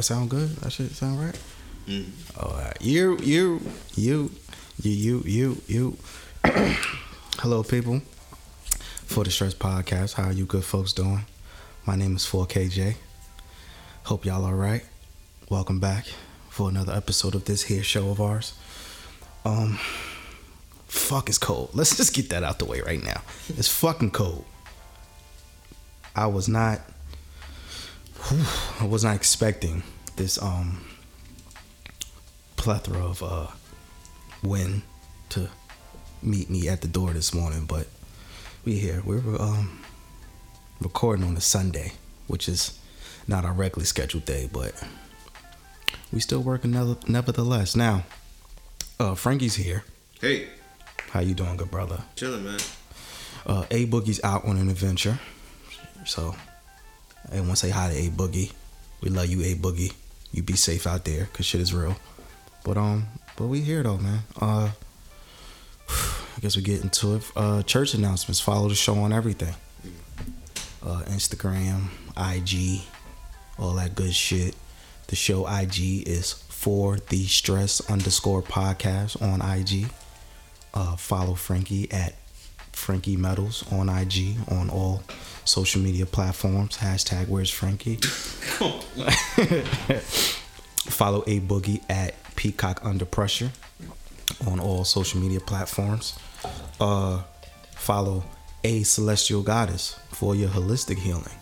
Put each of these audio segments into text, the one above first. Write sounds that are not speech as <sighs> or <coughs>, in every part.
I sound good. That shit sound right. Mhm. All right. You, you, you, you, you, you, you. <clears throat> Hello, people. For the Stress Podcast, how are you good folks doing? My name is 4KJ. Hope y'all all right. Welcome back for another episode of this here show of ours. Um, fuck, it's cold. <laughs> Let's just get that out the way right now. It's fucking cold. I was not. whew, I was not expecting this um plethora of uh wind to meet me at the door this morning, but we here. We're um recording on a Sunday, which is not our regularly scheduled day, but we still working never- nevertheless. Now, uh Frankie's here. Hey, How you doing, good brother? chilling, man. Uh A Boogie's out on an adventure. So I want to say hi to A Boogie. We love you, A Boogie. You be safe out there, cause shit is real. But um, but we here though, man. Uh, <sighs> I guess we get into it. Uh, church announcements. Follow the show on everything. Uh, Instagram, IG, all that good shit. The show IG is for the stress underscore podcast on IG. Uh, follow Frankie at Frankie Metals on IG on all social media platforms. Hashtag Where's Frankie. <laughs> Follow A Boogie at Peacock Under Pressure on all social media platforms. Uh, follow A Celestial Goddess for your holistic healing,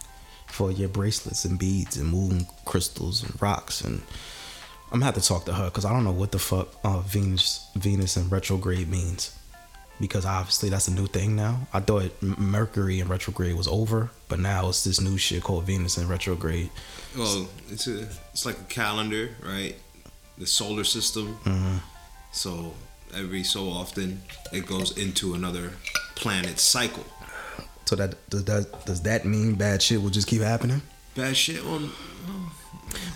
for your bracelets and beads and moon crystals and rocks. And I'm gonna have to talk to her because I don't know what the fuck uh, Venus Venus in retrograde means. Because obviously that's a new thing now. I thought Mercury in retrograde was over, but now it's this new shit called Venus in retrograde. Well, it's a it's like a calendar, right? The solar system. Mhm. So every so often it goes into another planet cycle. So that does that does that mean bad shit will just keep happening? Bad shit. Well,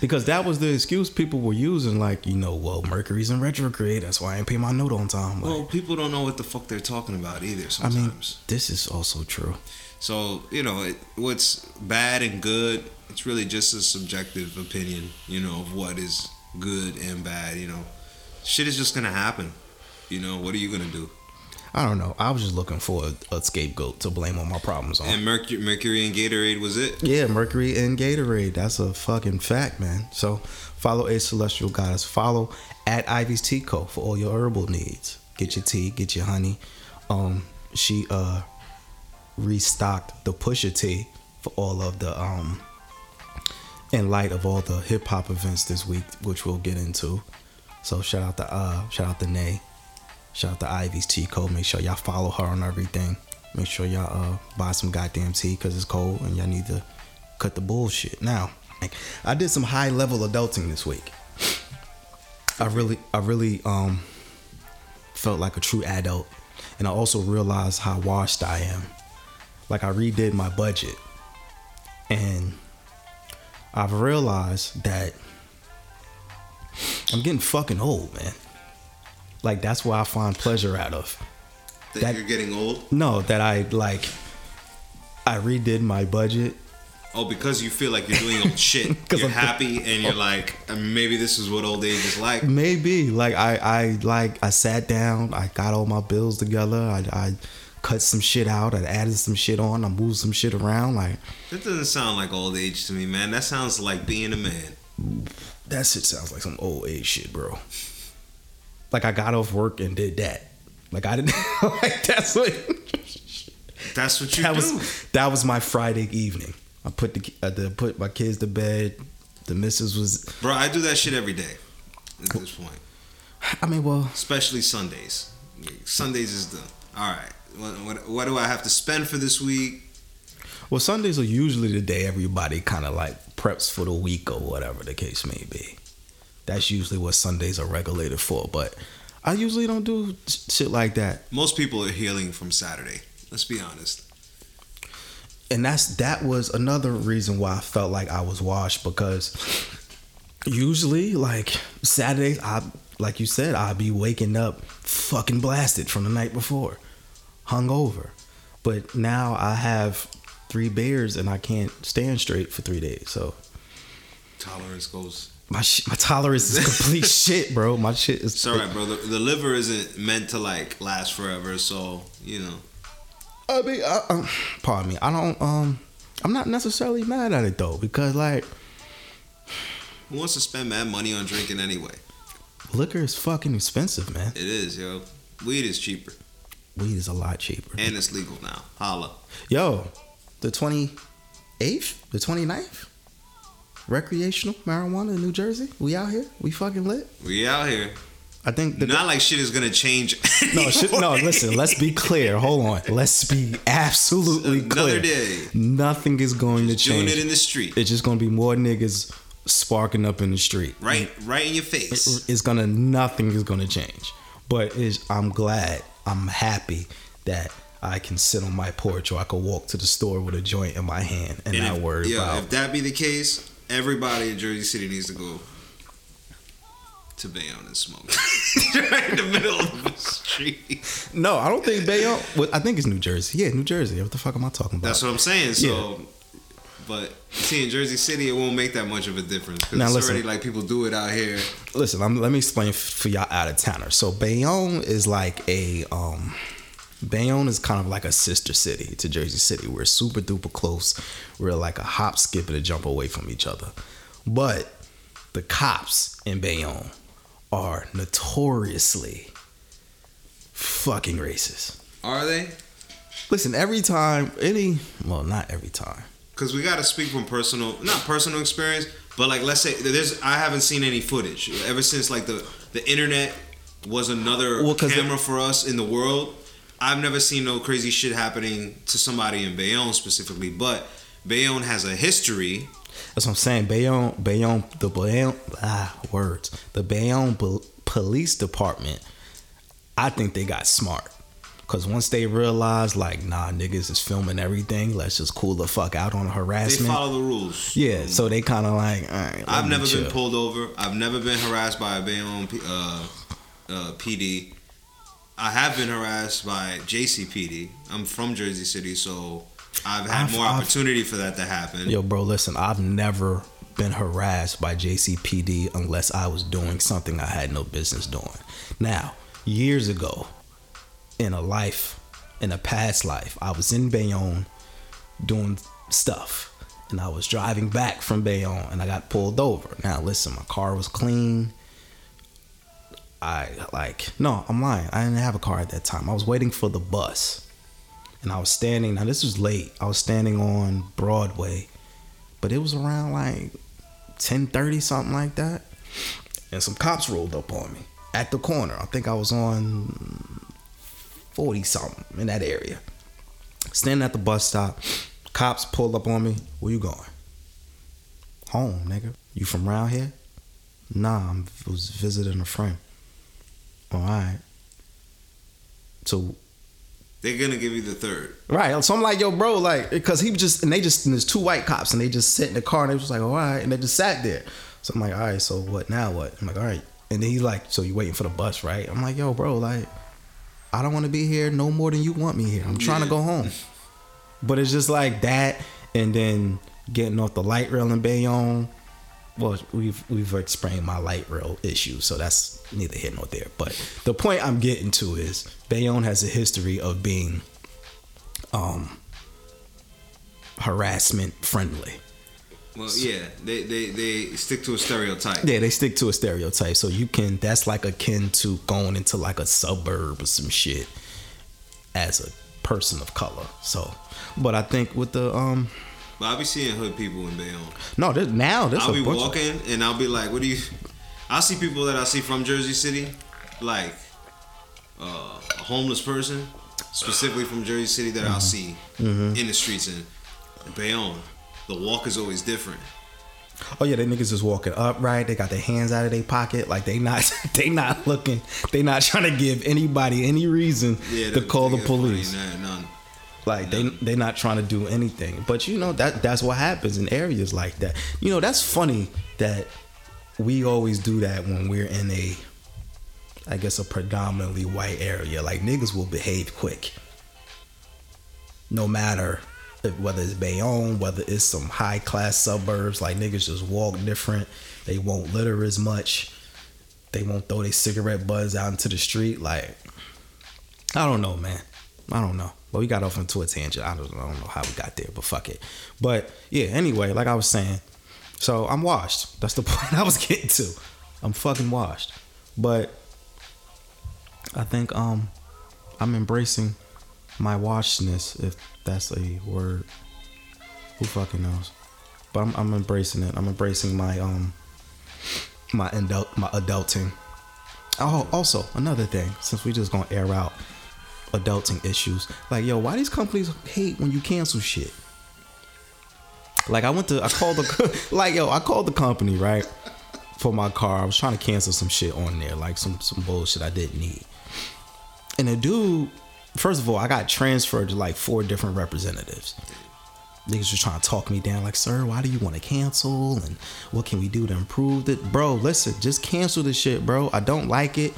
Because that was the excuse people were using, like you know, well, Mercury's in retrograde, that's why I ain't pay my note on time. Like, well, people don't know what the fuck they're talking about either. I Sometimes. mean, this is also true. So you know, it, what's bad and good, it's really just a subjective opinion, you know, of what is good and bad. You know, shit is just gonna happen. You know, what are you gonna do? I don't know. I was just looking for a, a scapegoat to blame all my problems on. And Mercury, Mercury and Gatorade was it. Yeah, Mercury and Gatorade. That's a fucking fact, man. So follow a celestial goddess. Follow at Ivy's Tea Co for all your herbal needs. Get your tea, get your honey. Um, she uh restocked the Pusha Tea for all of the um in light of all the hip hop events this week, which we'll get into. So shout out to uh shout out to Nay. Shout out to Ivy's Tea Co. Make sure y'all follow her on everything. Make sure y'all uh buy some goddamn tea because it's cold and y'all need to cut the bullshit. Now, I did some high level adulting this week. I really, I really um felt like a true adult, and I also realized how washed I am. Like I redid my budget, and I've realized that I'm getting fucking old, man. Like that's where I find pleasure out of. That, That- you're getting old. No, that I like. I redid my budget. Oh, because you feel like you're doing old <laughs> shit. you're I'm- happy <laughs> and you're like, uh, maybe this is what old age is like. Maybe like I, I like I sat down. I got all my bills together. I, I cut some shit out. I added some shit on. I moved some shit around. Like That doesn't sound like old age to me, man. That sounds like being a man. that shit sounds like some old age shit, bro. Like I got off work and did that. Like I didn't <laughs> like that's what That's what you that do. was that was my Friday evening. I put the uh, I did put my kids to bed. The missus was. Bro, I do that shit every day at this point. I mean, well, Especially Sundays. Sundays is the. Alright. What, what, what do I have to spend for this week? well, Sundays are usually the day everybody kind of like preps for the week or whatever the case may be. That's usually what Sundays are regulated for. But I usually don't do shit like that. Most people are healing from Saturday. Let's be honest. and that's that was another reason why I felt like I was washed because usually like Saturdays I like you said I'd be waking up fucking blasted from the night before, hungover, but now I have three beers and I can't stand straight for three days. So Tolerance goes My sh- my tolerance is complete <laughs> shit, bro. My shit is. It's all right, bro. The, the liver isn't meant to like last forever, so you know. I mean, I, um, pardon me. I don't. Um, I'm not necessarily mad at it though because like Who wants to spend mad money on drinking anyway? liquor is fucking expensive, man. It is, yo. Weed is cheaper Weed is a lot cheaper. and it's legal now. Holla. Yo, the 28th, the 29th, recreational marijuana in New Jersey. We out here. We fucking lit. We out here. I think the Not like shit is gonna change. <laughs> no, shit, no. Listen, let's be clear. Hold on. Let's be absolutely clear. Another clear. day. Nothing is going to change. Doing it in the street, it's just to be more niggas sparking up in the street. right, right in your face. It's gonna. Nothing is to change. But I'm glad. I'm happy that I can sit on my porch or I can walk to the store with a joint in my hand and, And not if, worry yo, about. if that be the case, everybody in Jersey City needs to go to Bayonne and smoke <laughs> right in the middle of the street. No, I don't think Bayonne. Well, I think it's New Jersey. Yeah, New Jersey. What the fuck am I talking about? That's what I'm saying. So, but see, in Jersey City, it won't make that much of a difference because Now, it's listen. already like people do it out here. Listen, I'm, let me explain for y'all out of towners. So Bayonne is like a um, Bayonne is kind of like a sister city to Jersey City. We're super duper close. We're like a hop, skip, and a jump away from each other. But the cops in Bayonne are notoriously fucking racist. Are they? Listen, every time any well, not every time. Because we got to speak from personal, not personal experience, but like let's say there's I haven't seen any footage ever since like the the internet was another Well, camera for us in the world. I've never seen no crazy shit happening to somebody in Bayonne specifically, but Bayonne has a history. That's what I'm saying. Bayonne, Bayonne, the Bayonne, ah, words. The Bayonne Pol- Police Department, I think they got smart. Cause once they realized, like, nah, niggas is filming everything. Let's just cool the fuck out on harassment. They follow the rules. yeah, so they kind of like, all right. I've never chill. been pulled over. I've never been harassed by a Bayonne uh, uh, PD. I have been harassed by JCPD. I'm from Jersey City, so I've had I've- more I've- opportunity for that to happen. Yo, bro, listen, I've never been harassed by JCPD unless I was doing something I had no business doing. Now, years ago, in a life, in a past life, I was in Bayonne doing stuff. And I was driving back from Bayonne and I got pulled over. Now, listen, my car was clean. I like, no, I'm lying. I didn't have a car at that time. I was waiting for the bus and I was standing. Now this was late. I was standing on Broadway, but it was around like ten thirty, something like that. And some cops rolled up on me at the corner. I think I was on forty something in that area. Standing at the bus stop, cops pulled up on me. Where you going? Home, nigga. You from around here? Nah, I was visiting a friend. All right. So They're gonna give you the third. Right. So I'm like, yo, bro, like, because he just, and they just, and there's two white cops, and they just sit in the car, and they was like, all right, and they just sat there. So I'm like, all right, so what now? What? I'm like, all right. And then he's like, so you waiting for the bus, right? I'm like, yo, bro, like, I don't want to be here no more than you want me here. I'm trying to go home. But it's just like that, and then getting off the light rail in Bayonne. Well, we've we've explained my light rail issue, so that's neither here nor there. But the point I'm getting to is Bayonne has a history of being um harassment friendly. Well, yeah, they, they they stick to a stereotype. Yeah, they stick to a stereotype. So you can that's like akin to going into like a suburb or some shit as a person of color. So but I think with the um But I'll be seeing hood people in Bayonne. no, there's, now there's I'll a be bunch of- walking and I'll be like, "What do you?" I'll see people that I see from Jersey City, like uh, a homeless person, specifically from Jersey City that I'll see Mm-hmm. in the streets in Bayonne. The walk is always different. Oh yeah, they niggas just walking upright. They got their hands out of their pocket, like they not <laughs> they not looking. They not trying to give anybody any reason Yeah, to call the yeah, funny, police. nah, none. Like they they not trying to do anything. But you know that that's what happens in areas like that. You know that's funny that we always do that when we're in a I guess a predominantly white area. Like niggas will behave quick. No matter if- whether it's Bayonne, whether it's some high class suburbs, like niggas just walk different. They won't litter as much. They won't throw their cigarette butts out into the street. Like, I don't know, man. I don't know. But we got off into a tangent. I don't, I don't know how we got there, but fuck it. But yeah, anyway, like I was saying, so I'm washed. That's the <laughs> point I was getting to. I'm fucking washed. But I think um I'm embracing my washedness, if that's a word. Who fucking knows? But I'm, I'm embracing it. I'm embracing my um my adult my adulting. Oh, also another thing, since we just gonna air out adulting issues, like yo, why these companies hate when you cancel shit? Like I went to I called the <laughs> like yo I called the company right for my car. I was trying to cancel some shit on there, like some some bullshit I didn't need. And the dude, first of all, I got transferred to like four different representatives. Niggas was trying to talk me down, like, sir, why do you want to cancel? And what can we do to improve it? Bro, listen, just cancel the shit, bro. I don't like it.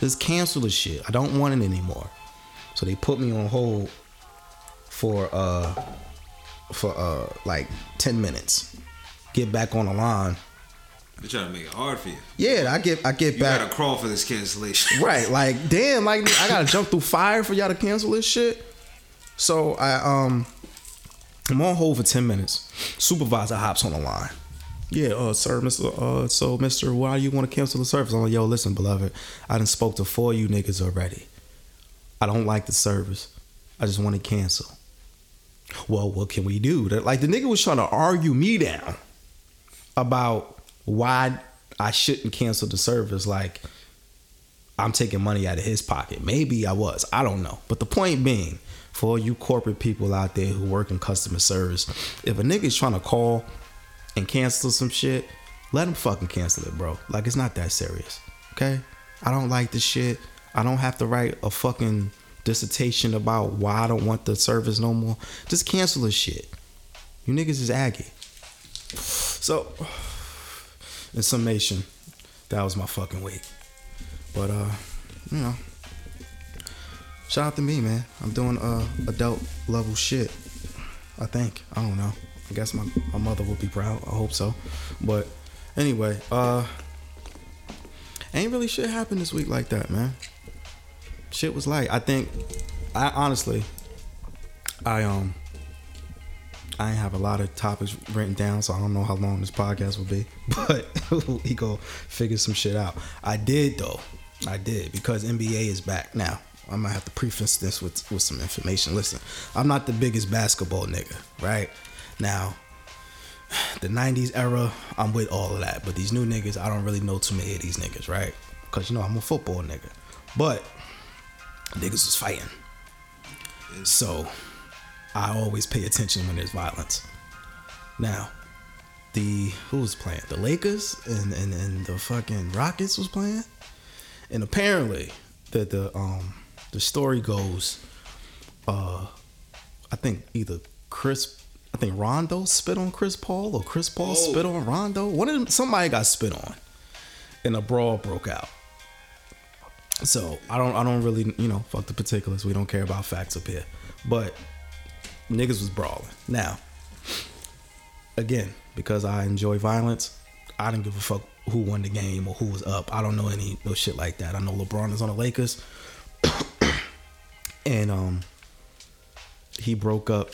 Just cancel the shit. I don't want it anymore. So they put me on hold for uh for uh like 10 minutes. Get back on the line. They're trying to make it hard for you. Yeah, I get I get You back. You gotta crawl for this cancellation. <laughs> Right, like damn, like I gotta jump through fire for y'all to cancel this shit. So I um I'm on hold for ten minutes. Supervisor hops on the line. Yeah, uh, sir, Mister. Uh, so, Mister, why you want to cancel the service? I'm like, yo, listen, beloved, I done spoke to four of you niggas already. I don't like the service. I just want to cancel. Well, what can we do? Like the nigga was trying to argue me down about why I shouldn't cancel the service. Like I'm taking money out of his pocket. Maybe I was. I don't know. But the point being, for all you corporate people out there who work in customer service, if a nigga's trying to call and cancel some shit, let him fucking cancel it, bro. Like it's not that serious. Okay? I don't like this shit. I don't have to write a fucking dissertation about why I don't want the service no more. Just cancel this shit. You niggas is aggy. So, in summation, that was my fucking week. But uh, you know, shout out to me, man. I'm doing uh adult level shit. I think. I don't know. I guess my my mother will be proud. I hope so. But anyway, uh, ain't really shit happened this week like that, man. Shit was like. I think. I honestly, I um. I ain't have a lot of topics written down, so I don't know how long this podcast will be. <laughs> But <laughs> we go figure some shit out. I did though. I did because NBA is back now. I'm gonna have to preface this with with some information. Listen, I'm not the biggest basketball nigga, right? Now, <sighs> the '90s era, I'm with all of that. But these new niggas, I don't really know too many of these niggas, right? Because you know I'm a football nigga. But niggas was fighting, so I always pay attention when there's violence. Now, the who was playing? The Lakers and and, and the fucking Rockets was playing. And apparently the the um the story goes uh I think either Chris I think Rondo spit on Chris Paul or Chris Paul spit on Rondo. One of them somebody got spit on and a brawl broke out. So I don't I don't really you know fuck the particulars. We don't care about facts up here. But niggas was brawling. Now, again, because I enjoy violence, I didn't give a fuck who won the game or who was up. I don't know any no shit like that. I know LeBron is on the Lakers, <coughs> and um, he broke up.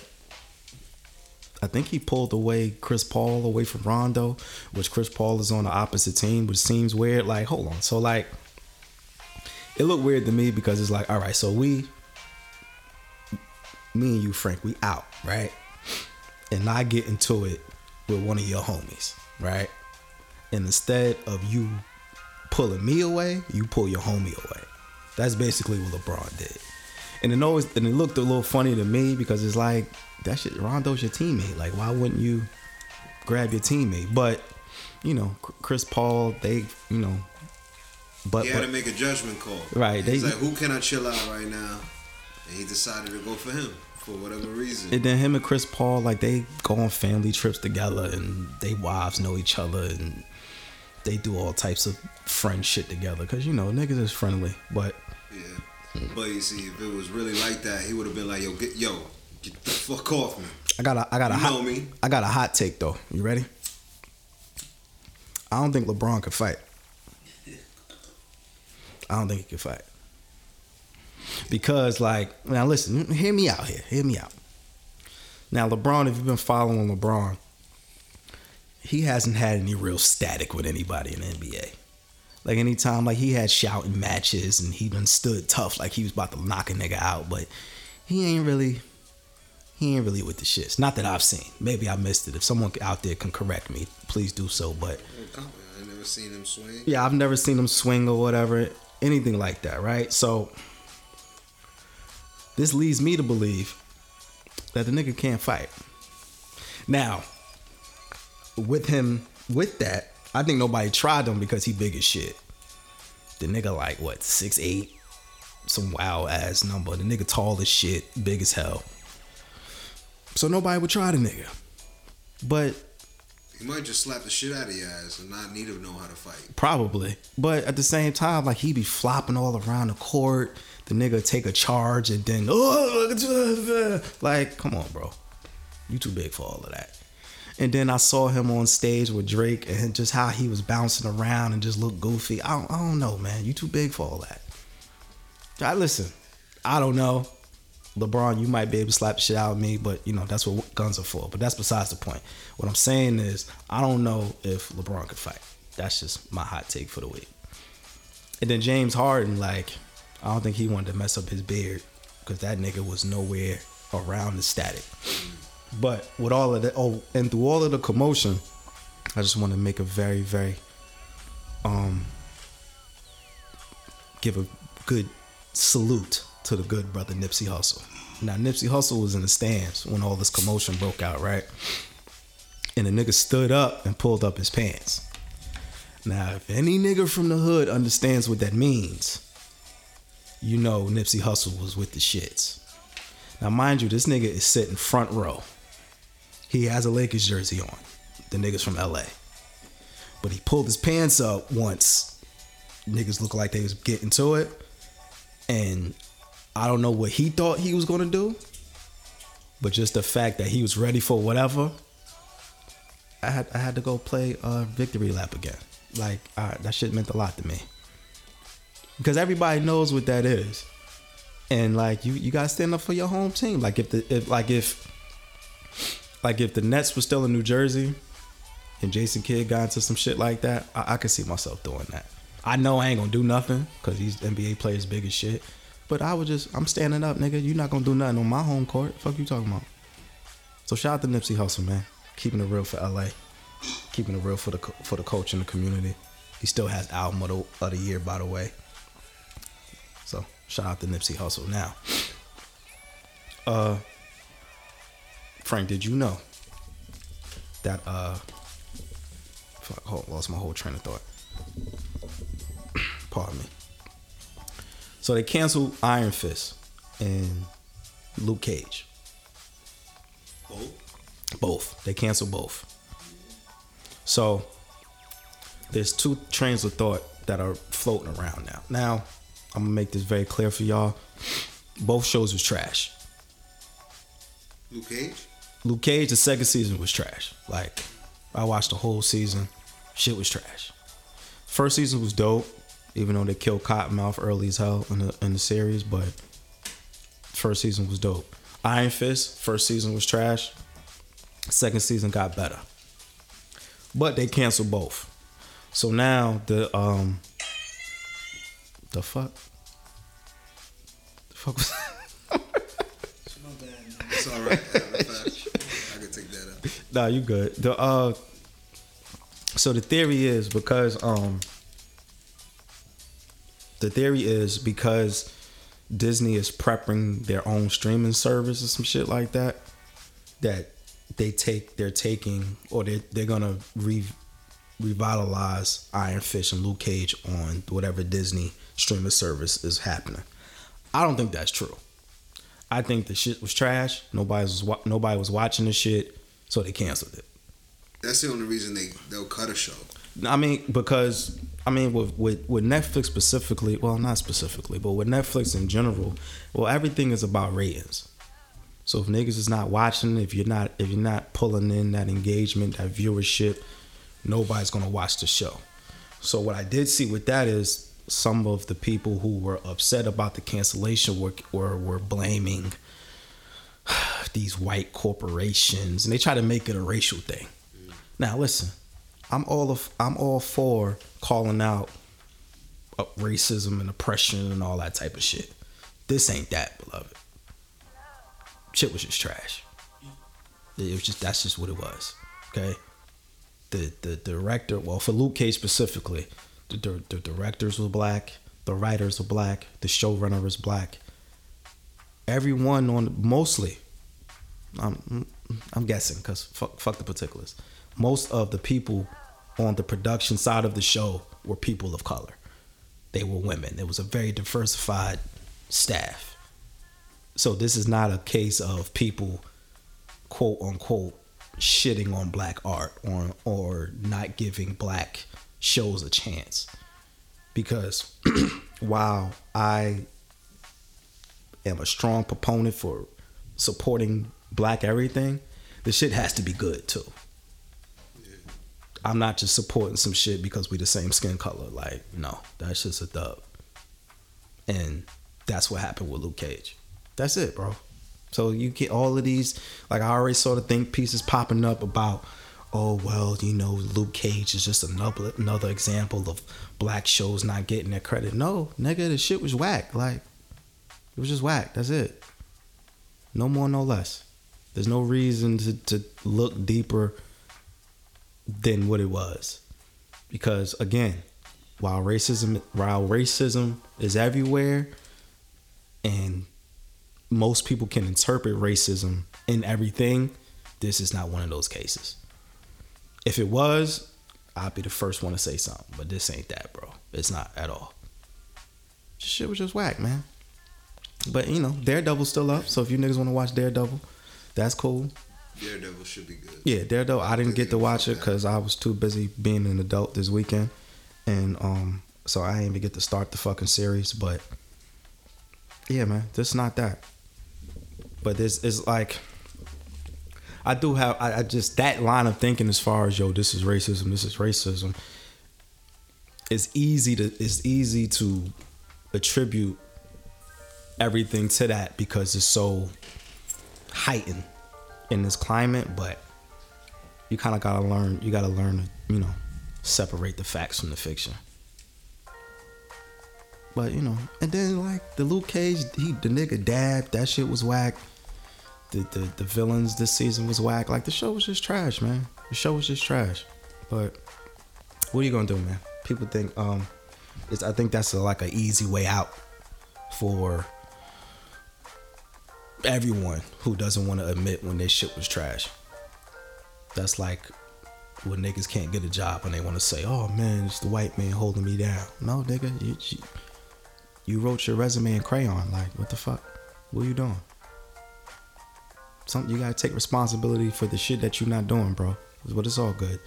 I think he pulled away Chris Paul away from Rondo, which Chris Paul is on the opposite team, which seems weird. Like, hold on, so like, it looked weird to me because it's like, all right, so we, me and you, Frank, we out, right? And I get into it with one of your homies, right? And instead of you pulling me away, you pull your homie away. That's basically what LeBron did. And it always and it looked a little funny to me because it's like that shit Rondo's your teammate. Like why wouldn't you grab your teammate? But you know, Chris Paul, they you know, but, He had to make a judgment call. Right, He's they- like, who can I chill out right now? And he decided to go for him for whatever reason. And then him and Chris Paul, like they go on family trips together, and they wives know each other, and they do all types of friend shit together. Cause you know niggas is friendly, but yeah. But you see, if it was really like that, he would have been like, yo, get yo, Get the fuck off me. I got a I got a You hot. I got a hot take though. You ready? I don't think LeBron could fight. I don't think he could fight. Because like now listen, hear me out here. Hear me out. Now LeBron, if you've been following LeBron, he hasn't had any real static with anybody in the NBA. Like anytime like he had shouting matches and he been stood tough like he was about to knock a nigga out, but he ain't really he ain't really with the shits. Not that I've seen. Maybe I missed it. If someone out there can correct me, please do so. But I never seen him swing. yeah, I've never seen him swing or whatever, anything like that, right? So this leads me to believe that the nigga can't fight. Now, with him, with that, I think nobody tried him because he big as shit. The nigga like what six eight, some wild ass number. The nigga tall as shit, big as hell. So nobody would try the nigga. But He might just slap the shit out of your ass and not need to know how to fight. Probably. But at the same time, like he be flopping all around the court. The nigga take a charge and then oh like, come on, bro. You too big for all of that. And then I saw him on stage with Drake and just how he was bouncing around and just looked goofy. I don't, I don't know, man. You too big for all that. I listen. I don't know. LeBron, you might be able to slap the shit out of me, but you know that's what guns are for. But that's besides the point. What I'm saying is, I don't know if LeBron could fight. That's just my hot take for the week. And then James Harden, like, I don't think he wanted to mess up his beard because that nigga was nowhere around the static. But with all of that, oh, and through all of the commotion, I just want to make a very, very, um, give a good salute to the good brother Nipsey Hussle. Now Nipsey Hussle was in the stands when all this commotion broke out, right? And the nigga stood up and pulled up his pants. Now, if any nigga from the hood understands what that means, you know Nipsey Hussle was with the shits. Now, mind you, this nigga is sitting front row. He has a Lakers jersey on. The nigga's from LA. But he pulled his pants up once. Niggas looked like they was getting to it. And I don't know what he thought he was gonna do. But just the fact that he was ready for whatever, I had I had to go play uh, victory lap again. Like that shit meant a lot to me because everybody knows what that is, and like you you gotta stand up for your home team. Like if the if like if like if the Nets were still in New Jersey, and Jason Kidd got into some shit like that, I, I could see myself doing that. I know I ain't gonna do nothing because these NBA players big as shit. But I was just, I'm standing up, nigga. You're not gonna do nothing on my home court. Fuck you talking about. So shout out to Nipsey Hussle, man. Keeping it real for LA. Keeping it real for the for the coach and the community. He still has album of the, of the year, by the way. So shout out to Nipsey Hussle. Now, uh, Frank, did you know that uh, fuck, hold, lost my whole train of thought. <clears throat> Pardon me. So they canceled Iron Fist and Luke Cage. Both? Both. They canceled both. So there's two trains of thought that are floating around now. Now, I'm gonna make this very clear for y'all. Both shows was trash. Luke Cage? Luke Cage, the second season was trash. Like, I watched the whole season. Shit was trash. First season was dope, even though they killed Cottonmouth early as hell in the in the series, but first season was dope. Iron Fist, first season was trash. Second season got better. But they canceled both. So now the um the fuck? The fuck was It's all right. I can take that. <laughs> Nah, you good. The uh so the theory is because um the theory is because Disney is prepping their own streaming service or some shit like that that they take they're taking or they they're gonna re revitalize Iron Fist and Luke Cage on whatever Disney streaming service is happening. I don't think that's true. I think the shit was trash. Nobody was wa- nobody was watching the shit, so they canceled it. That's the only reason they, they'll cut a show. I mean, because I mean, with, with with Netflix specifically, well, not specifically, but with Netflix in general, well, everything is about ratings. So if niggas is not watching, if you're not if you're not pulling in that engagement, that viewership, nobody's gonna watch the show. So what I did see with that is some of the people who were upset about the cancellation were were, were blaming <sighs> these white corporations and they try to make it a racial thing. Now listen, I'm all of I'm all for calling out uh, racism and oppression and all that type of shit. This ain't that, beloved. Shit was just trash. It was just that's just what it was. Okay. The the director, well, for Luke Cage specifically, the, the, the directors were black, the writers were black, the showrunner was black. Everyone on mostly, I'm I'm guessing because fuck, fuck the particulars. Most of the people on the production side of the show were people of color. They were women. It was a very diversified staff. So this is not a case of people, quote unquote, shitting on black art or or not giving black shows a chance. Because <clears throat> while I am a strong proponent for supporting black everything, the shit has to be good too. I'm not just supporting some shit because we the same skin color. Like, no, that's just a dub. And that's what happened with Luke Cage. That's it, bro. So you get all of these, like I already saw the think pieces popping up about, oh well, you know, Luke Cage is just another another example of black shows not getting their credit. No, nigga, the shit was whack. Like, it was just whack. That's it. No more, no less. There's no reason to, to look deeper than what it was. Because again, while racism while racism is everywhere and most people can interpret racism in everything, this is not one of those cases. If it was, I'd be the first one to say something, but this ain't that, bro. It's not at all. Shit was just whack, man. But you know, Daredevil's still up, so if you niggas want to watch Daredevil, that's cool. Daredevil should be good. Yeah, Daredevil. I didn't get to watch it because I was too busy being an adult this weekend, and um, so I didn't even get to start the fucking series. But yeah, man, this is not that. But this is like, I do have. I, I just that line of thinking as far as yo, this is racism. This is racism. It's easy to. It's easy to attribute everything to that because it's so heightened in this climate, but you kind of gotta learn. You gotta learn to, you know, separate the facts from the fiction. But you know, and then like the Luke Cage, he the nigga dab, that shit was whack. The, the the villains this season was whack. Like the show was just trash, man. The show was just trash. But what are you gonna do, man? People think um, it's I think that's a, like an easy way out for everyone who doesn't want to admit when their shit was trash. That's like when niggas can't get a job and they want to say, "Oh man, it's the white man holding me down." No, nigga, you, you, wrote your resume in crayon. Like, what the fuck? What are you doing? Something you gotta take responsibility for the shit that you're not doing, bro. But it's all good.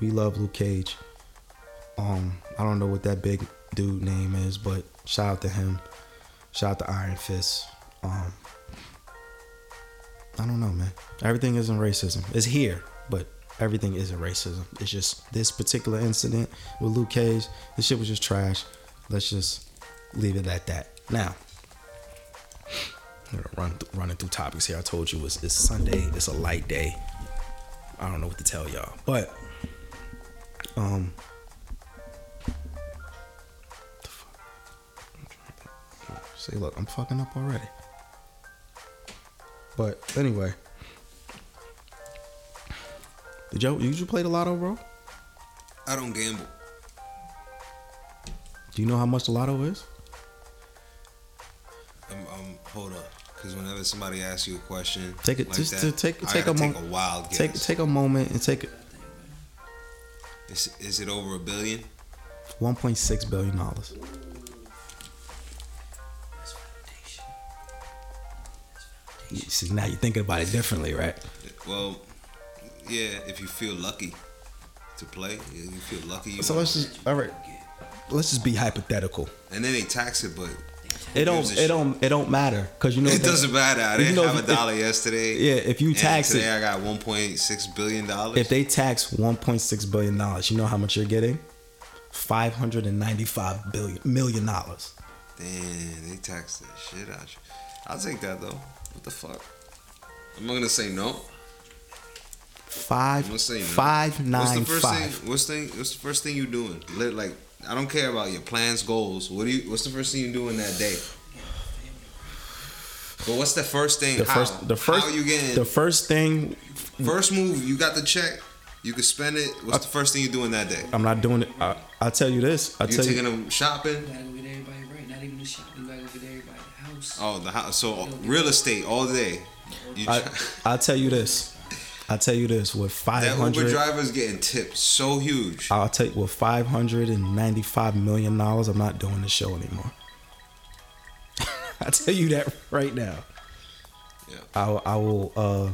We love Luke Cage. Um, I don't know what that big dude name is, but shout out to him. Shout out to Iron Fist. Um, I don't know, man. Everything isn't racism. It's here, but everything isn't racism. It's just this particular incident with Luke Cage. This shit was just trash. Let's just leave it at that. Now, I'm gonna run running through topics here. I told you it's, it's Sunday. It's a light day. I don't know what to tell y'all, but um. See, look, I'm fucking up already. But anyway, did you did you play the lotto, bro? I don't gamble. Do you know how much the lotto is? I'm, I'm hold up, because whenever somebody asks you a question, Take it like just that, to take take a gotta take moment. a wild guess. Take take a moment and take Is, is it over a billion? 1.6 billion dollars. See now you're thinking about it differently, right? Well, yeah. If you feel lucky to play, if you feel lucky. You So win. let's just all right. Let's just be hypothetical. and then they tax it, but It don't. It shit? don't. It don't matter because you know It they- doesn't matter. I you didn't know, have a if- dollar yesterday. Yeah, if you and tax today it, I got 1.6 billion dollars. if they tax 1.6 billion dollars, you know how much you're getting? 595 billion million dollars. Damn, they tax that shit out you. I'll take that though. What the fuck? I'm not gonna say no. Five I'm gonna say no. five What's the first five. thing? What's thing? What's the first thing you doing? Like I don't care about your plans, goals. What do you? What's the first thing you do in that day? But what's the first thing? The how? first, the first, how you getting? the first thing. first move, you got the check. You can spend it. What's the first thing you do in that day? I'm not doing it. I, I'll tell you this. I'll You tell taking you. them shopping? Everybody house. Oh, the house. So real estate all day. You I, <laughs> I'll tell you this. I'll tell you this. With that Uber 500, driver's getting tipped so huge. I'll take with 595 million dollars. I'm not doing the show anymore. <laughs> I tell you that right now. Yeah. I, I will. uh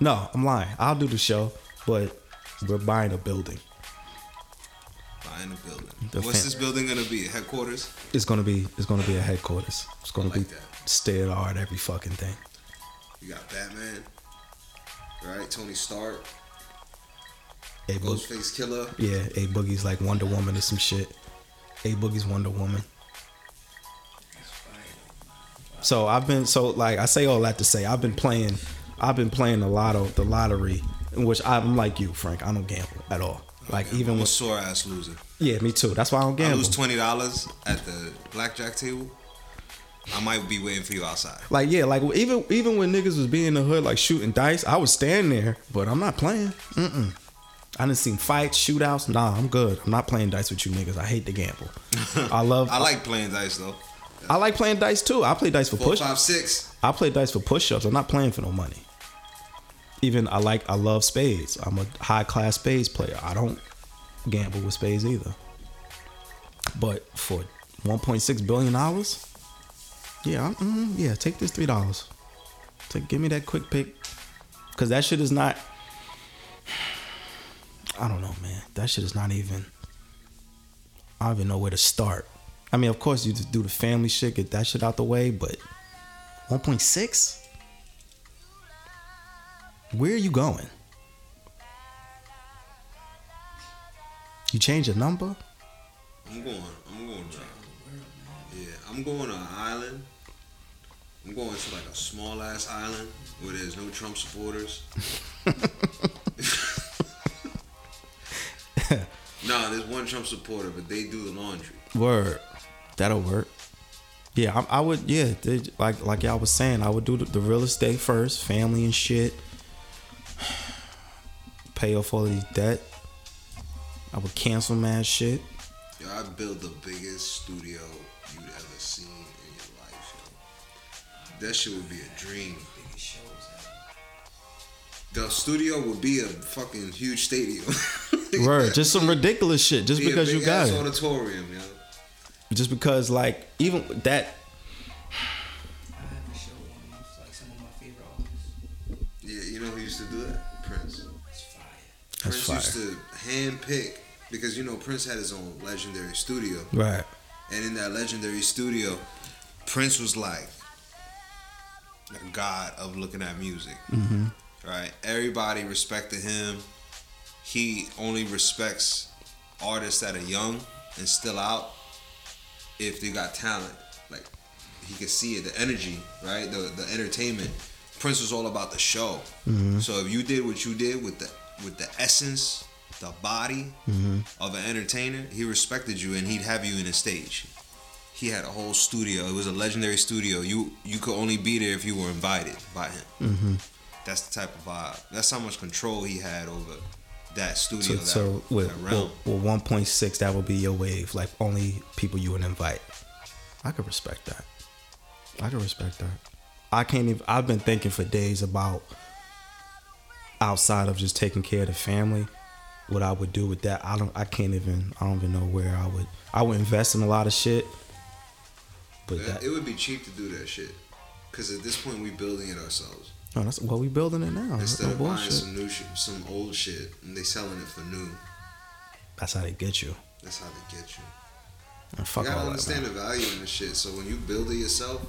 No, I'm lying. I'll do the show, but we're buying a building. Buying a building. The What's fam- this building gonna be? Headquarters? It's gonna be. It's gonna be a headquarters. It's gonna I like be that. Of the. Every fucking thing. You got Batman, right? Tony Stark, A Ghostface Killah. yeah, a boogie's like Wonder Woman or some shit. A boogie's Wonder Woman. So I've been so like I say all that to say I've been playing I've been playing the lotto the lottery in which I'm like you Frank I don't gamble at all like I'm even a with sore ass loser. yeah me too that's why I don't I gamble lose twenty dollars at the blackjack table. I might be waiting for you outside. like yeah like even even when niggas was being in the hood like shooting dice I was standing there but I'm not playing mm-mm I done seen fights shootouts nah I'm good I'm not playing dice with you niggas I hate to gamble I <laughs> love I like playing dice though. I like playing dice too I play dice for Four, push five, six. I play dice for push-ups. I'm not playing for no money. Even I like I love spades. I'm a high class spades player. I don't gamble with spades either. But for 1.6 billion dollars, yeah, mm, yeah, take this three dollars. Take give me that quick pick, cause that shit is not. I don't know, man. That shit is not even. I don't even know where to start. I mean, of course, you just do the family shit, get that shit out the way, but 1.6? Where are you going? You change your number? I'm going. I'm going. To, yeah, I'm going to an island. I'm going to like a small ass island where there's no Trump supporters. <laughs> no, there's one Trump supporter, but they do the laundry. Word. That'll work. Yeah, I, I would. Yeah, they, like like y'all was saying, I would do the, the real estate first, family and shit. <sighs> Pay off all of these debt. I would cancel mad shit. Yo, I built the biggest studio you'd ever seen That shit would be a dream. Biggest shows ever. The studio would be a fucking huge stadium. <laughs> Word, just some ridiculous shit. Just Be because you got it. auditorium, yo. Just because, like, even that. I have a show on like some of my favorite artists. Yeah, you know who used to do that? Prince. That's Prince used to hand pick because you know Prince had his own legendary studio, Right. and in that legendary studio, Prince was like god of looking at music. Mm-hmm. Right? Everybody respected him. He only respects artists that are young and still out if they got talent. Like he could see it, the energy, right? The the entertainment. Prince was all about the show. So if you did what you did with the with the essence, the body of an entertainer, he respected you and he'd have you in a stage. He had a whole studio. It was a legendary studio. You you could only be there if you were invited by him. Mm-hmm. That's the type of vibe. That's how much control he had over that So, studio. that, so with, that realm. with, with 1.6, that would be your wave. Like, only people you would invite. I could respect that. I could respect that. I can't even. I've been thinking for days about outside of just taking care of the family, what I would do with that. I don't. I can't even. I don't even know where I would. I would invest in a lot of shit. But It- that. it would be cheap to do that shit. Cause at this point we building it ourselves. No, that's well, we building it now. Instead no of buying some new shit, some old shit, and they selling it for new. That's how they get you. That's how they get you. And fuck you gotta that, understand man. the value in the shit. So when you build it yourself,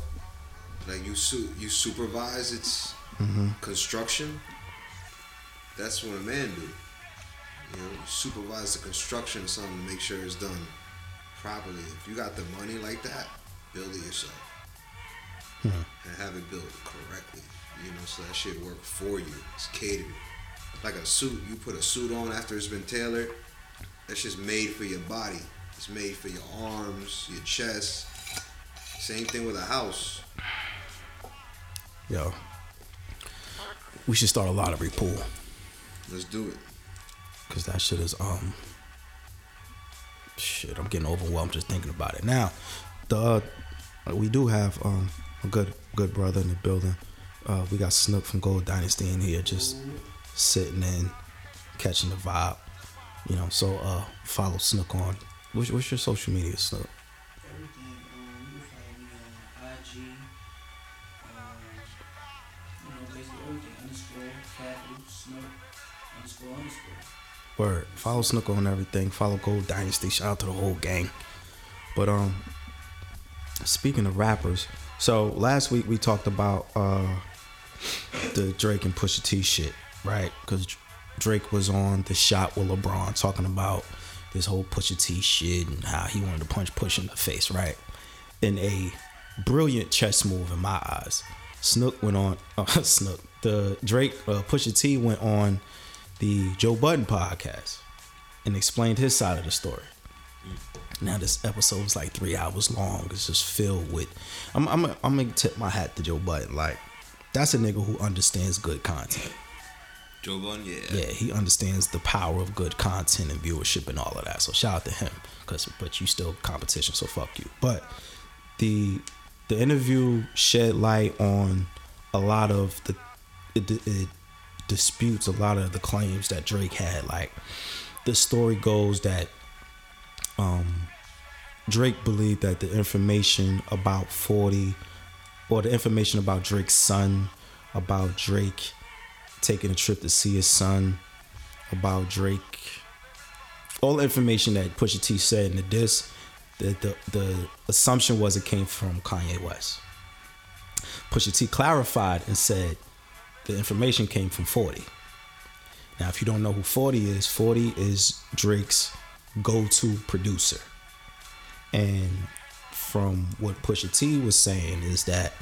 like you su- you supervise its Mm-hmm. construction. That's what a man do. You know, supervise the construction of something to make sure it's done properly. If you got the money like that, build it yourself Hmm. and have it built correctly. You know, so that shit work for you. It's catered. Like a suit, you put a suit on after it's been tailored. That's just made for your body. It's made for your arms, your chest. Same thing with a house. Yo, we should start a lottery pool Let's do it. because that shit is um. Shit, I'm getting overwhelmed just thinking about it. Now, the we do have um a good good brother in the building. Uh, we got Snook from Gold Dynasty in here, just sitting in, catching the vibe. You know, so uh, follow Snook on. What's, what's your social media, Snook? Word. Follow Snook on everything. Follow Gold Dynasty. Shout out to the whole gang. But um, speaking of rappers, so last week we talked about uh the Drake and Pusha T shit, right? Because Drake was on the Shop with LeBron talking about this whole Pusha T shit and how he wanted to punch Push in the face, right? In a brilliant chess move in my eyes, Snook went on. <laughs> Uh, Snook, the Drake uh, Pusha T went on the Joe Budden podcast and explained his side of the story. Now this episode was like three hours long. It's just filled with. I'm I'm I'm gonna tip my hat to Joe Budden. Like that's a nigga who understands good content. Joe Budden, yeah. Yeah, he understands the power of good content and viewership and all of that. So shout out to him. Cause but you still competition, so fuck you. But the the interview shed light on a lot of the it, it disputes a lot of the claims that Drake had. Like the story goes that um Drake believed that the information about 40 or the information about Drake's son, about Drake taking a trip to see his son, about Drake, all the information that Pusha T said in the diss, the, the, the assumption was it came from Kanye West. Pusha T clarified and said the information came from 40. Now, if you don't know who 40 is, 40 is Drake's go to producer. And from what Pusha T was saying is that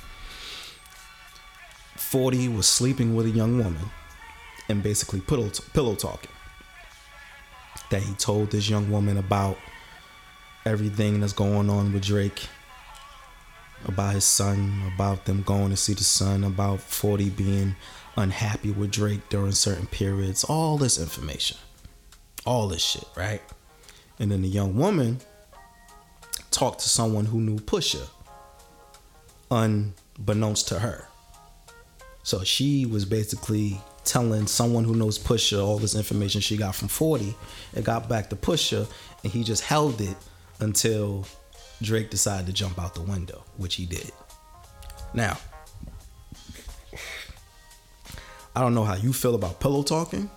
40 was sleeping with a young woman and basically pillow, pillow talking. That he told this young woman about everything that's going on with Drake, about his son, about them going to see the son, about 40 being unhappy with Drake during certain periods, all this information. All this shit, right? And then the young woman talked to someone who knew Pusha, unbeknownst to her. So she was basically telling someone who knows Pusha all this information she got from 40 and got back to Pusha, and he just held it until Drake decided to jump out the window, which he did. Now, I don't know how you feel about pillow talking.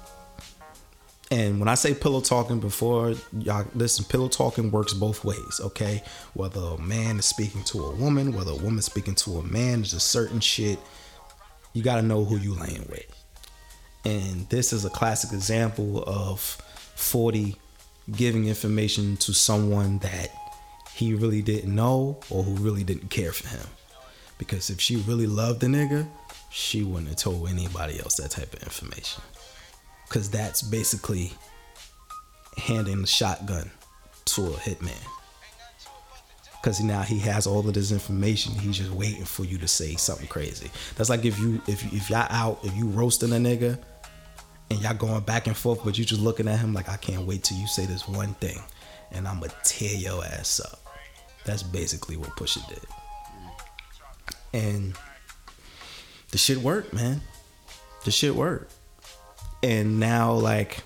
And when I say pillow talking before, y'all listen, pillow talking works both ways, okay? Whether a man is speaking to a woman, whether a woman speaking to a man, there's a certain shit. You gotta know who you laying with. And this is a classic example of 40 giving information to someone that he really didn't know or who really didn't care for him. Because if she really loved the nigga, she wouldn't have told anybody else that type of information. Because that's basically handing the shotgun to a hitman. Because now he has all of this information, he's just waiting for you to say something crazy. That's like if you if if y'all out, if you roasting a nigga, and y'all going back and forth, but you just looking at him like I can't wait till you say this one thing, and I'ma tear your ass up. That's basically what Pusha did, and the shit worked, man. The shit worked, and now like,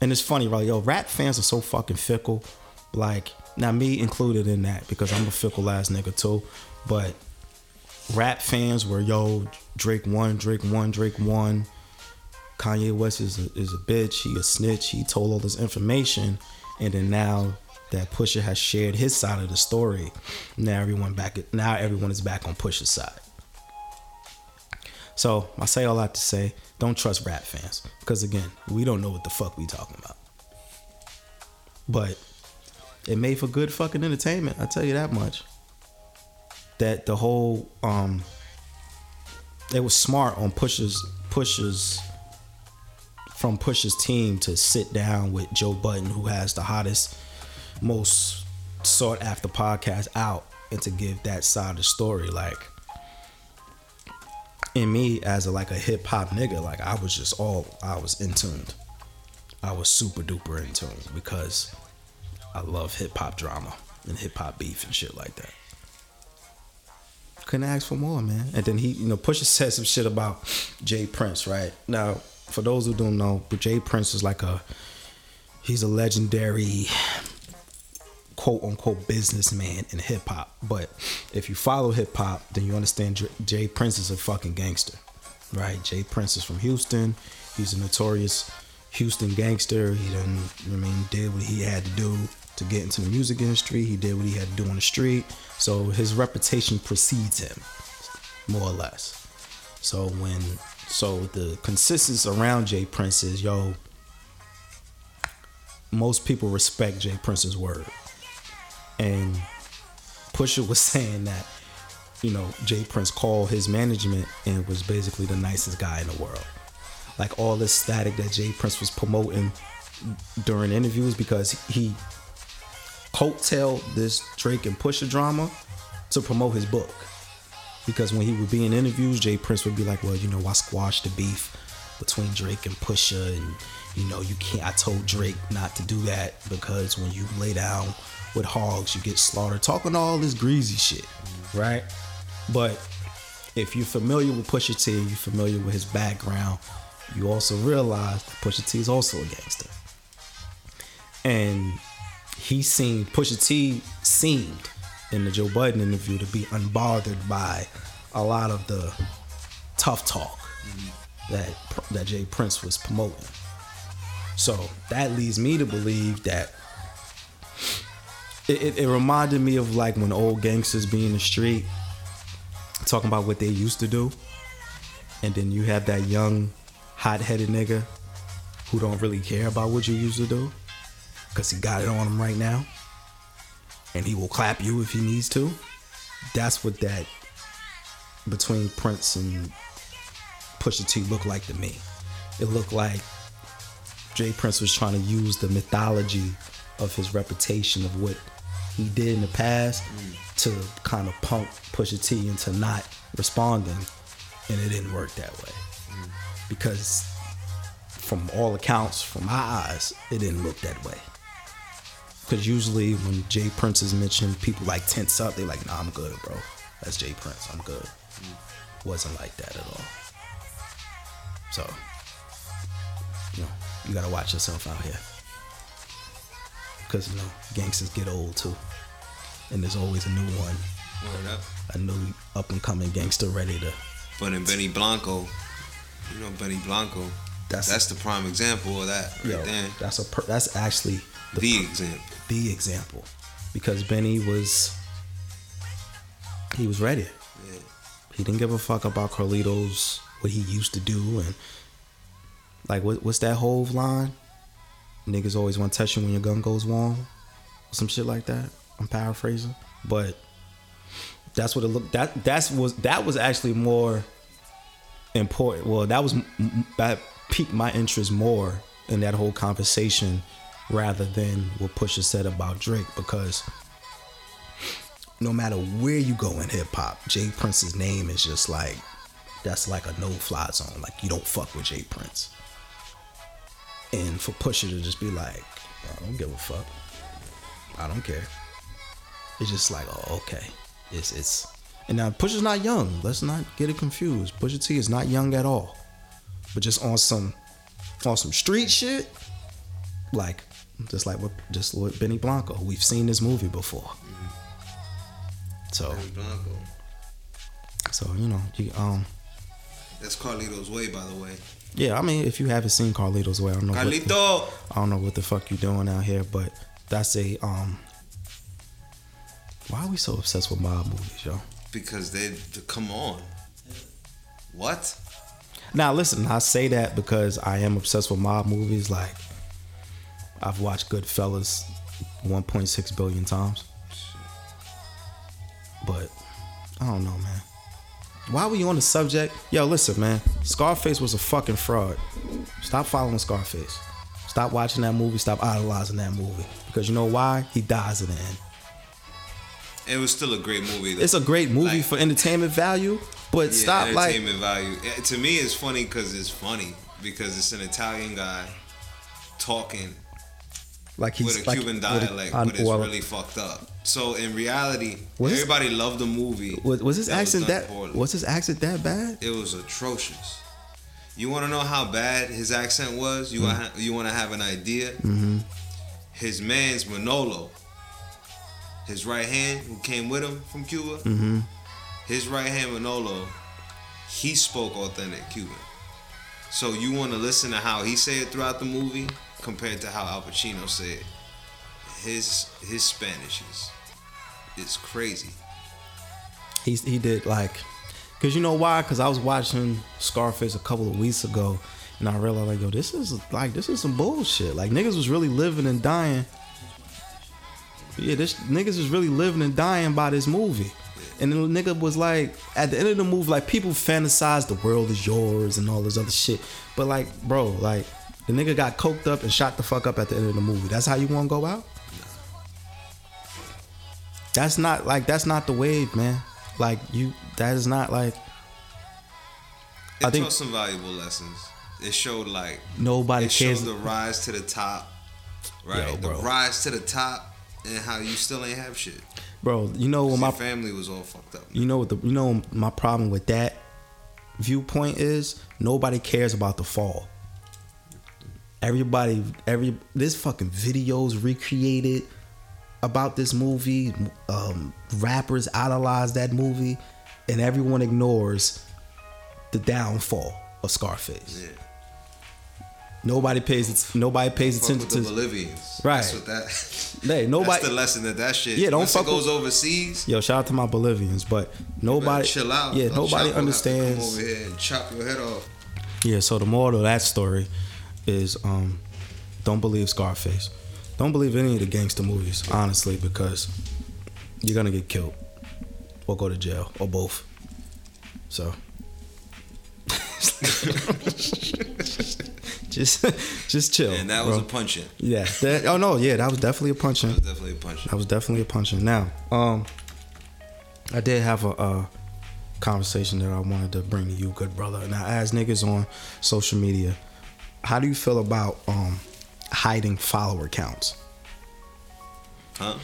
and it's funny, right? Yo, rap fans are so fucking fickle. Like, now me included in that because I'm a fickle ass nigga too, but rap fans were yo Drake won, Drake won, Drake won. Kanye West is a, is a bitch. He a snitch. He told all this information, and then now that Pusha has shared his side of the story. Now everyone back now everyone is back on Pusha's side. So I say all that to say, don't trust rap fans because again, we don't know what the fuck we talking about. But it made for good fucking entertainment. I tell you that much. That the whole um, it was smart on Pusha's Pusha's from Pusha's team to sit down with Joe Budden, who has the hottest, most sought after podcast out, and to give that side of the story. Like, in me as a like a hip hop nigga, like I was just all I was in tuned. I was super duper in tune because I love hip hop drama and hip hop beef and shit like that. Couldn't ask for more, man. And then he, you know, Pusha <laughs> said some shit about J. Prince, right? Now, for those who don't know, J. Prince is like a he's a legendary quote unquote businessman in hip hop. But if you follow hip hop, then you understand J- Jay Prince is a fucking gangster, right? J. Prince is from Houston. He's a notorious Houston gangster. He done, I mean, did what he had to do to get into the music industry. He did what he had to do on the street. So his reputation precedes him, more or less. So when so the consensus around J. Prince is yo, most people respect J. Prince's word. And Pusha was <laughs> saying that, you know, J. Prince called his management and was basically the nicest guy in the world. Like all this static that J. Prince was promoting during interviews because he coattail this Drake and Pusha drama to promote his book. Because when he would be in interviews, J. Prince would be like, "Well, you know, I squashed the beef between Drake and Pusha, and you know, you can't. I told Drake not to do that because when you lay down with hogs, you get slaughtered." Talking all this greasy shit, right? But if you're familiar with Pusha T, you're familiar with his background, you also realize that Pusha T is also a gangster, and he seemed Pusha T seemed in the Joe Budden interview to be unbothered by a lot of the tough talk that that J. Prince was promoting. So that leads me to believe that it, it, it reminded me of like when old gangsters be in the street talking about what they used to do, and then you have that young, hot-headed nigga who don't really care about what you used to do because he got it on him right now and he will clap you if he needs to. That's what that between Prince and Pusha T looked like to me. It looked like J. Prince was trying to use the mythology of his reputation of what he did in the past mm. to kind of punk Pusha T into not responding, and it didn't work that way mm. because from all accounts, from my eyes, it didn't look that way. Because usually when J. Prince is mentioned, people like tense up. They're like, nah, I'm good, bro. That's J. Prince. I'm good. Mm. Wasn't like that at all. So, you know, you gotta watch yourself out here. Because, you know, gangsters get old too. And there's always a new one, Word up. a new up and coming gangster ready to. But in Benny Blanco, you know Benny Blanco. That's- That's the prime example of that right Yo, there. that's a per, that's actually the, The example. the example because Benny was he was ready. Yeah. He didn't give a fuck about Carlitos, what he used to do, and like what, what's that whole line? Niggas always want to touch you when your gun goes warm, some shit like that. I'm paraphrasing, but that's what it looked. That that's was that was actually more important. Well, that was that piqued my interest more in that whole conversation rather than what Pusha said about Drake because no matter where you go in hip hop, J. Prince's name is just like that's like a no fly zone. Like you don't fuck with J. Prince. And for Pusha to just be like, I don't give a fuck. I don't care. It's just like, oh, okay. It's it's and now Pusha's not young. Let's not get it confused. Pusha T is not young at all. But just on some on some street shit, like just like what just with Benny Blanco. We've seen this movie before. So Benny Blanco. so you know, you um That's Carlito's way, by the way. Yeah, I mean if you haven't seen Carlito's Way, I don't know what the, Carlito. I don't know what the fuck you're doing out here, but That's a um. Why are we so obsessed with mob movies, yo? Because they, come on. What? Now listen, I say that because I am obsessed with mob movies. Like I've watched Goodfellas 1.6 billion times, but I don't know, man. Why were you on the subject? Yo, listen, man. Scarface was a fucking fraud. Stop following Scarface. Stop watching that movie. Stop idolizing that movie. Because you know why? He dies in the end. It was still a great movie. Though. It's a great movie Like- for entertainment value, but Yeah, stop like entertainment value. Eh, To me, it's funny because it's funny because it's an Italian guy talking like he's with a like Cuban a- dialect, on- but it's well, really fucked up. So in reality, Was everybody loved the movie. was, was his was accent done that poorly. was his accent that bad? It was atrocious. You want to know how bad his accent was? Mm. You want you want to have an idea? Mm-hmm. His man's Manolo, his right hand who came with him from Cuba. Mm-hmm. His right hand Manolo, he spoke authentic Cuban. So you want to listen to how he said it throughout the movie compared to how Al Pacino said. His his Spanish is is crazy. He he did like, cause you know why? Cause I was watching Scarface a couple of weeks ago, and I realized like, yo, this is like this is some bullshit. Like niggas was really living and dying. Yeah, this niggas was really living and dying by this movie. And the nigga was like, at the end of the movie, like people fantasize the world is yours and all this other shit. But like, bro, like the nigga got coked up and shot the fuck up at the end of the movie. That's how you want to go out? That's not like that's not the wave, man. Like you, that is not like It I think- taught some valuable lessons. It showed like nobody it showed cares. the rise to the top, right? Yo, the bro. rise to the top, and how you still ain't have shit. Bro, you know what My my family was all fucked up. you know what the you know my problem with that viewpoint is nobody cares about the fall. Everybody every this fucking videos recreated about this movie. Um, rappers idolize that movie, and everyone ignores the downfall of Scarface. Yeah. Nobody pays nobody pays Fuck attention with the Bolivians. Right. That's what that. <laughs> Hey, nobody- That's the lesson that that shit. Yeah, don't fuck goes with- overseas. Yo, shout out to my Bolivians, but nobody, chill out. yeah, nobody chop will have to understands. Over here and chop your head off. Yeah, so the moral of that story is um, don't believe Scarface. Don't believe any of the gangster movies, honestly, because you're gonna get killed or go to jail or both. So <laughs> just just chill. And that was bro. a punching. yeah. That, oh no, yeah, that was definitely a punching. That was definitely a punching. That was definitely a punching. Now, um, I did have a, uh conversation that I wanted to bring to you, good brother. Now, as niggas on social media, how do you feel about um hiding follower counts? Huh?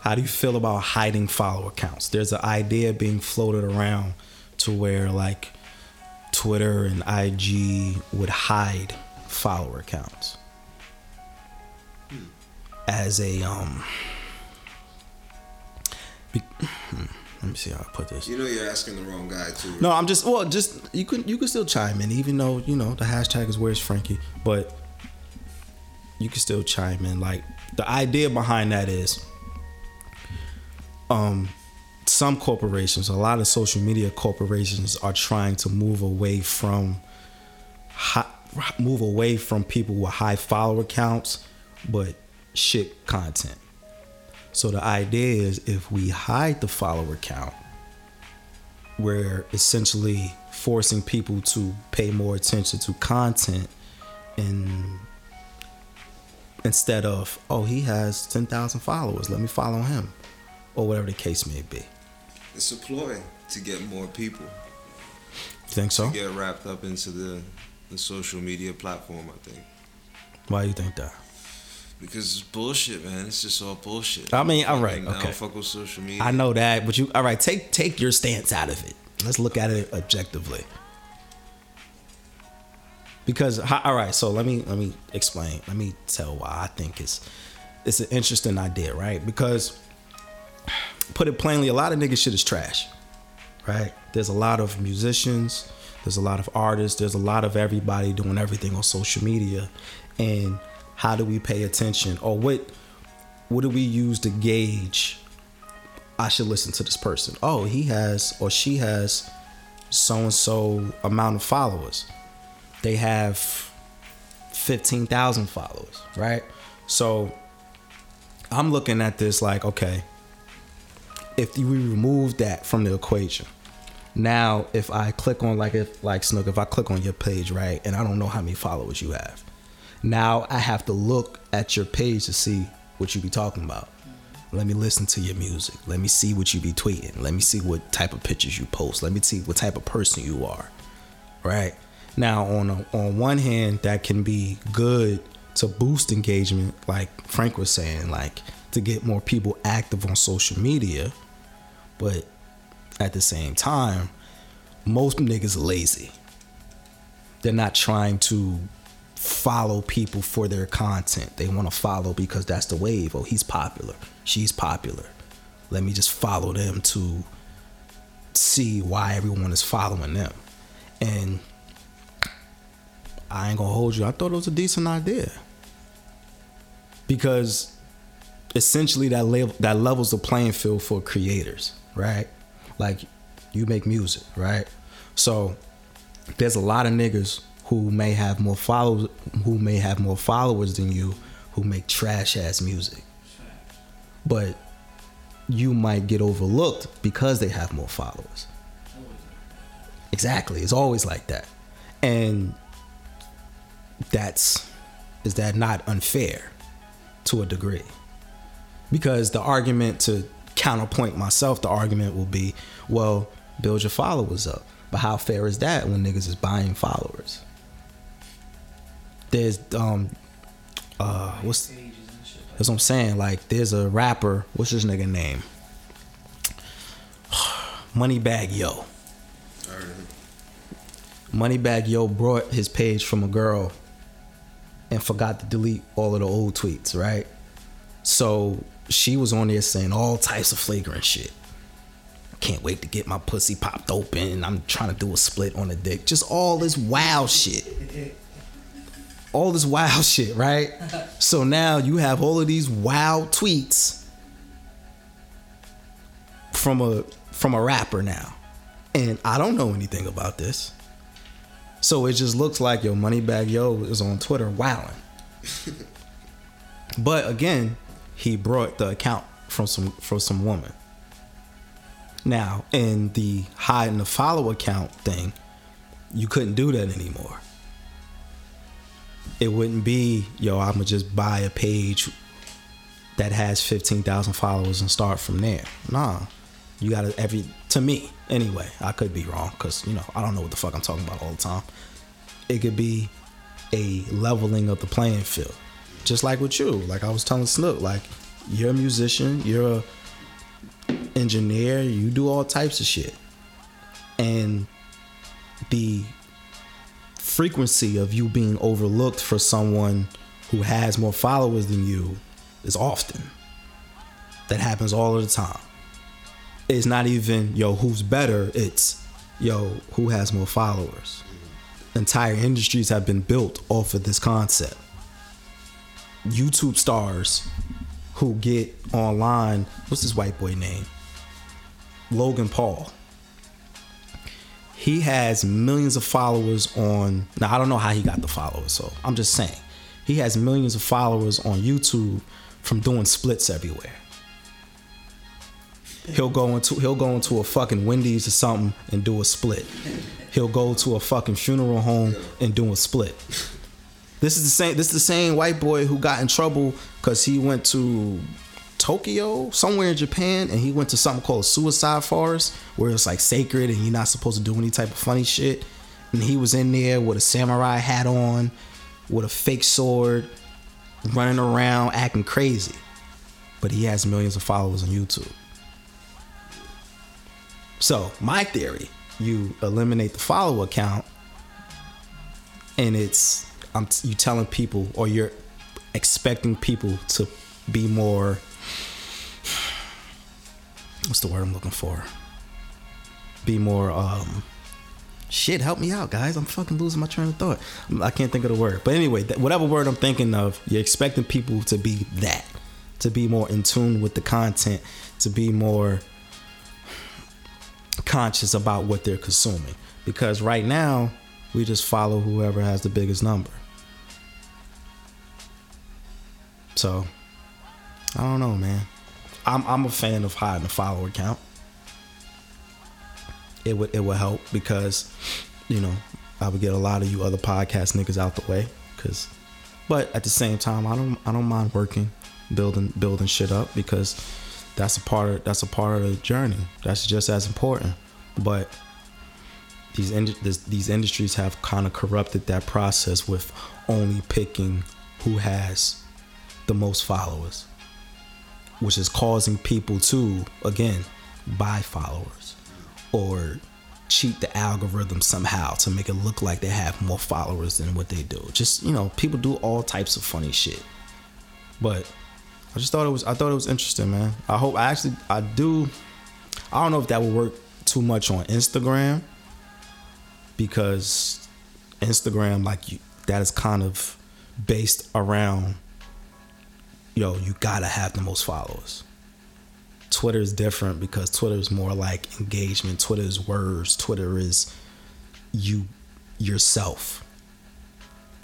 How do you feel about hiding follower counts? There's an idea being floated around to where like Twitter and IG would hide follower counts as a um. Be, hmm, let me see how I put this. You know you're asking the wrong guy too. No, I'm just well, just you can you can still chime in, even though you know the hashtag is where's Frankie, but you can still chime in. Like the idea behind that is, um, some corporations, a lot of social media corporations are trying to move away from, hi, move away from people with high follower counts, but shit content. So the idea is if we hide the follower count we're essentially forcing people to pay more attention to content and instead of oh he has 10,000 followers let me follow him or whatever the case may be. It's a ploy to get more people. You think so? Get wrapped up into the the social media platform. I think. Why do you think that because it's bullshit, man. It's just all bullshit. I mean, all right, I okay. don't fuck with social media. I know that but you all right take take your stance out of it let's look at it objectively because all right so let me let me explain let me tell why i think it's it's an interesting idea right because put it plainly a lot of niggas shit is trash right there's a lot of musicians there's a lot of artists there's a lot of everybody doing everything on social media and how do we pay attention or what what do we use to gauge I should listen to this person? Oh, he has or she has so and so amount of followers. They have 15,000 followers, right? So I'm looking at this like, okay, if we remove that from the equation, now if I click on like if like Snook, if I click on your page, right, and I don't know how many followers you have, now I have to look at your page to see what you be talking about. Let me listen to your music. Let me see what you be tweeting. Let me see what type of pictures you post. Let me see what type of person you are. Right? Now on a, on one hand that can be good to boost engagement like Frank was saying like to get more people active on social media, but at the same time most niggas lazy. They're not trying to follow people for their content. They want to follow because that's the wave. Oh, he's popular. She's popular. Let me just follow them to see why everyone is following them. And I ain't gonna hold you. I thought it was a decent idea because essentially that level that levels the playing field for creators, right? Like you make music, right? So there's a lot of niggas who may have more followers who may have more followers than you who make trash ass music. But you might get overlooked because they have more followers. Exactly. It's always like that. And that's is that not unfair to a degree? Because the argument to counterpoint myself, the argument will be, well, build your followers up. But how fair is that when niggas is buying followers? There's um uh what's that's what I'm saying. Like there's a rapper, what's his nigga name? <sighs> Moneybagg Yo. Moneybagg Yo brought his page from a girl and forgot to delete all of the old tweets, right? So she was on there saying all types of flagrant shit. Can't wait to get my pussy popped open. I'm trying to do a split on the dick. Just all this wild shit. All this wild <laughs> shit, right? So now you have all of these wild tweets from a from a rapper now. And I don't know anything about this. So it just looks like your Moneybagg Yo is on Twitter wowing. <laughs> but again, he brought the account from some from some woman. Now, in the hide and the follow account thing, you couldn't do that anymore. It wouldn't be, yo, I'm gonna just buy a page that has 15,000 followers and start from there. Nah. You gotta every to me anyway. I could be wrong because you know I don't know what the fuck I'm talking about all the time. It could be a leveling of the playing field, just like with you. Like I was telling Snook, like you're a musician, you're a engineer, you do all types of shit, and the frequency of you being overlooked for someone who has more followers than you is often. That happens all the time. It's not even yo who's better it's yo who has more followers. Entire industries have been built off of this concept. Youtube stars who get online what's this white boy name? Logan paul he has millions of followers on now i don't know how he got the followers so i'm just saying he has millions of followers on youtube from doing splits everywhere He'll go into he'll go into a fucking Wendy's or something and do a split. He'll go to a fucking funeral home and do a split. This is the same. This is the same white boy who got in trouble because he went to Tokyo, somewhere in Japan, and he went to something called suicide forest where it's like sacred and you're not supposed to do any type of funny shit. And he was in there with a samurai hat on, with a fake sword, running around acting crazy. But he has millions of followers on YouTube. So my theory, you eliminate the follower account, and it's I'm you telling people or you're expecting people to be more. What's the word I'm looking for? Be more. um Shit, help me out, guys. I'm fucking losing my train of thought. I can't think of the word. But anyway, whatever word I'm thinking of, you're expecting people to be that. to be more in tune with the content, to be more conscious about what they're consuming. Because right now, we just follow whoever has the biggest number. So, I don't know, man. I'm I'm a fan of hiding the follower count. It would it would help because, you know, I would get a lot of you other podcast niggas out the way. Cause, but at the same time, I don't I don't mind working, building building shit up because that's a part of that's a part of the journey. That's just as important. But these ind- this, these industries have kind of corrupted that process with only picking who has the most followers, which is causing people to again buy followers or cheat the algorithm somehow to make it look like they have more followers than what they do. Just you know, people do all types of funny shit. But I just thought it was I thought it was interesting, man. I hope I actually I do I don't know if that would work too much on Instagram because Instagram like you that is kind of based around yo, you gotta have the most followers. Twitter is different because Twitter is more like engagement. Twitter is words. Twitter is you yourself.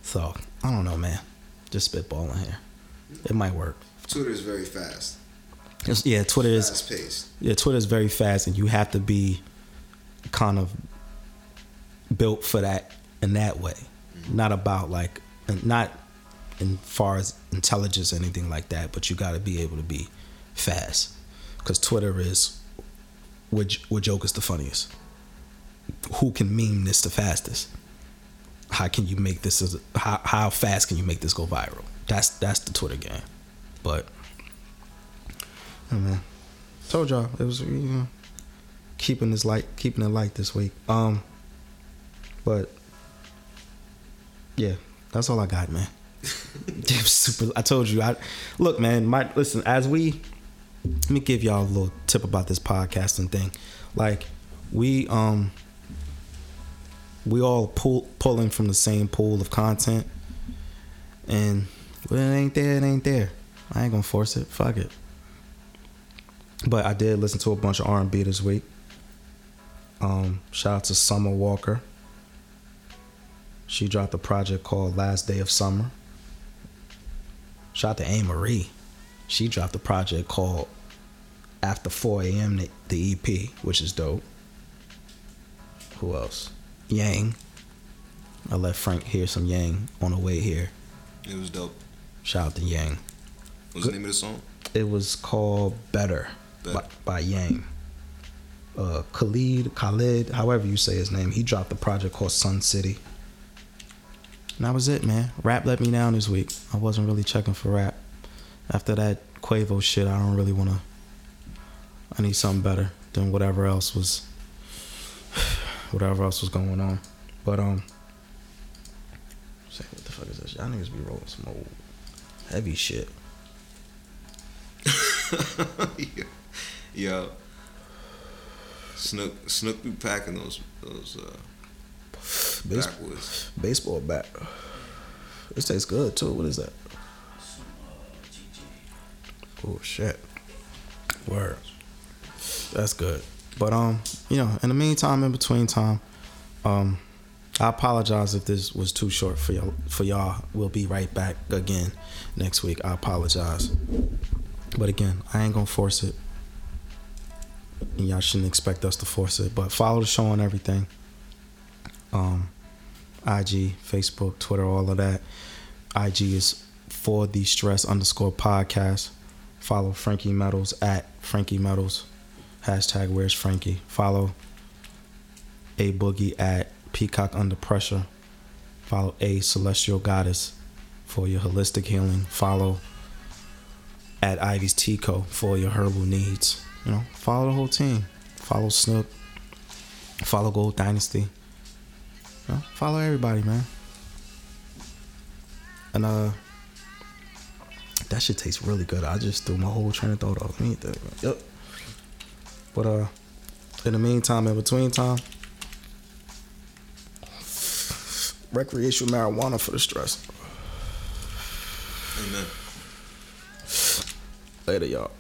So I don't know, man. Just spitballing here. It might work. Twitter is very fast, It's- yeah, Twitter is fast paced. yeah, Twitter is very fast, and you have to be kind of built for that in that way. Mm-hmm. Not about like, not in far as intelligence or anything like that, but you got to be able to be fast, because Twitter is which what joke is the funniest? Who can meme this the fastest? How can you make this? As, how how fast can you make this go viral? That's that's the Twitter game, but. Oh man, told y'all it was you know keeping this light keeping it light this week um but yeah that's all i got man Super i told you i look man my listen as we let me give y'all a little tip about this podcasting thing like we um we all pull pulling from the same pool of content and when it ain't there it ain't there i ain't gonna force it fuck it but I did listen to a bunch of R and B this week. Um, shout out to Summer Walker. She dropped a project called Last Day of Summer. Shout out to A Marie. She dropped a project called After 4 a.m. the- EP, which is dope. Who else? Yang. I let Frank hear some Yang on the way here. It was dope. Shout out to Yang. What's the name of the song? It was called Better, Better. By, by Yang. Uh, Khalid, Khalid, however you say his name, he dropped a project called Sun City. And that was it, man. Rap let me down this week. I wasn't really checking for rap. After that Quavo shit, I don't really want to. I need something better than whatever else was. <sighs> Whatever else was going on. But, um. Say, what the fuck is this? Y'all niggas be rolling some old heavy shit. <laughs> Yo. Snook Snook be packing those those uh Base- backwoods. baseball bat. This tastes good too. What is that? Oh shit. Word. That's good. But um, you know, in the meantime, in between time, um, I apologize if this was too short for y'all. For y'all, we'll be right back again next week. I apologize. But again, I ain't gonna force it. And y'all shouldn't expect us to force it. But follow the show on everything. Um, IG, Facebook, Twitter, all of that. IG is for the stress underscore podcast. Follow Frankie Metals at Frankie Metals. Hashtag where's Frankie. Follow A Boogie at Peacock Under Pressure. Follow A Celestial Goddess for your holistic healing. Follow at Ivy's Tico for your herbal needs. You know, follow the whole team. Follow Snook. Follow Gold Dynasty. You know, follow everybody, man. And uh that shit tastes really good. I just threw my whole train of thought off. Me. Yep. But uh in the meantime, in between time, recreational marijuana for the stress. Amen. Later, y'all.